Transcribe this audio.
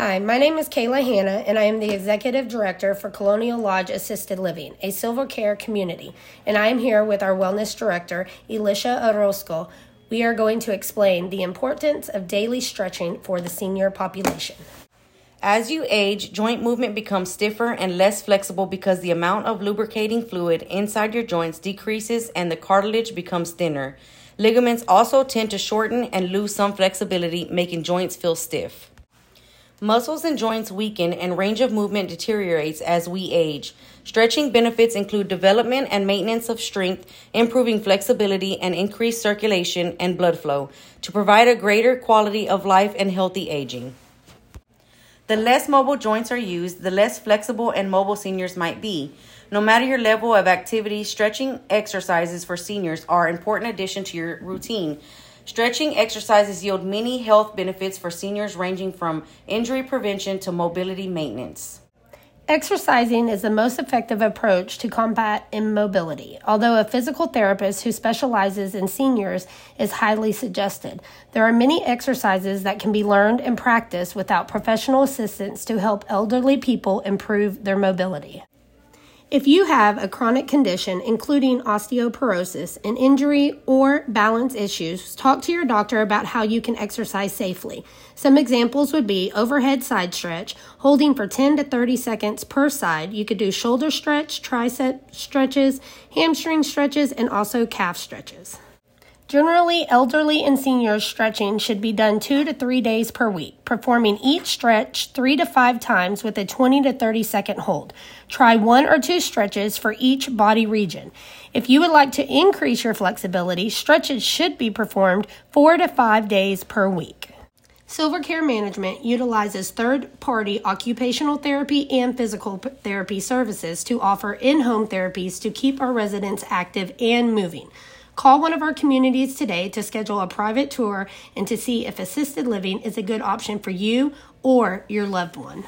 Hi, my name is Kayla Hannah, and I am the Executive Director for Colonial Lodge Assisted Living, a Silver Care community. And I am here with our Wellness Director, Elisha Orozco. We are going to explain the importance of daily stretching for the senior population. As you age, joint movement becomes stiffer and less flexible because the amount of lubricating fluid inside your joints decreases and the cartilage becomes thinner. Ligaments also tend to shorten and lose some flexibility, making joints feel stiff. Muscles and joints weaken and range of movement deteriorates as we age. Stretching benefits include development and maintenance of strength, improving flexibility and increased circulation and blood flow to provide a greater quality of life and healthy aging. The less mobile joints are used, the less flexible and mobile seniors might be. No matter your level of activity, stretching exercises for seniors are an important addition to your routine. Stretching exercises yield many health benefits for seniors, ranging from injury prevention to mobility maintenance. Exercising is the most effective approach to combat immobility, although a physical therapist who specializes in seniors is highly suggested. There are many exercises that can be learned and practiced without professional assistance to help elderly people improve their mobility. If you have a chronic condition, including osteoporosis, an injury, or balance issues, talk to your doctor about how you can exercise safely. Some examples would be overhead side stretch, holding for 10 to 30 seconds per side. You could do shoulder stretch, tricep stretches, hamstring stretches, and also calf stretches. Generally, elderly and seniors stretching should be done two to three days per week, performing each stretch three to five times with a 20 to 30 second hold. Try one or two stretches for each body region. If you would like to increase your flexibility, stretches should be performed four to five days per week. Silver Care Management utilizes third party occupational therapy and physical therapy services to offer in home therapies to keep our residents active and moving. Call one of our communities today to schedule a private tour and to see if assisted living is a good option for you or your loved one.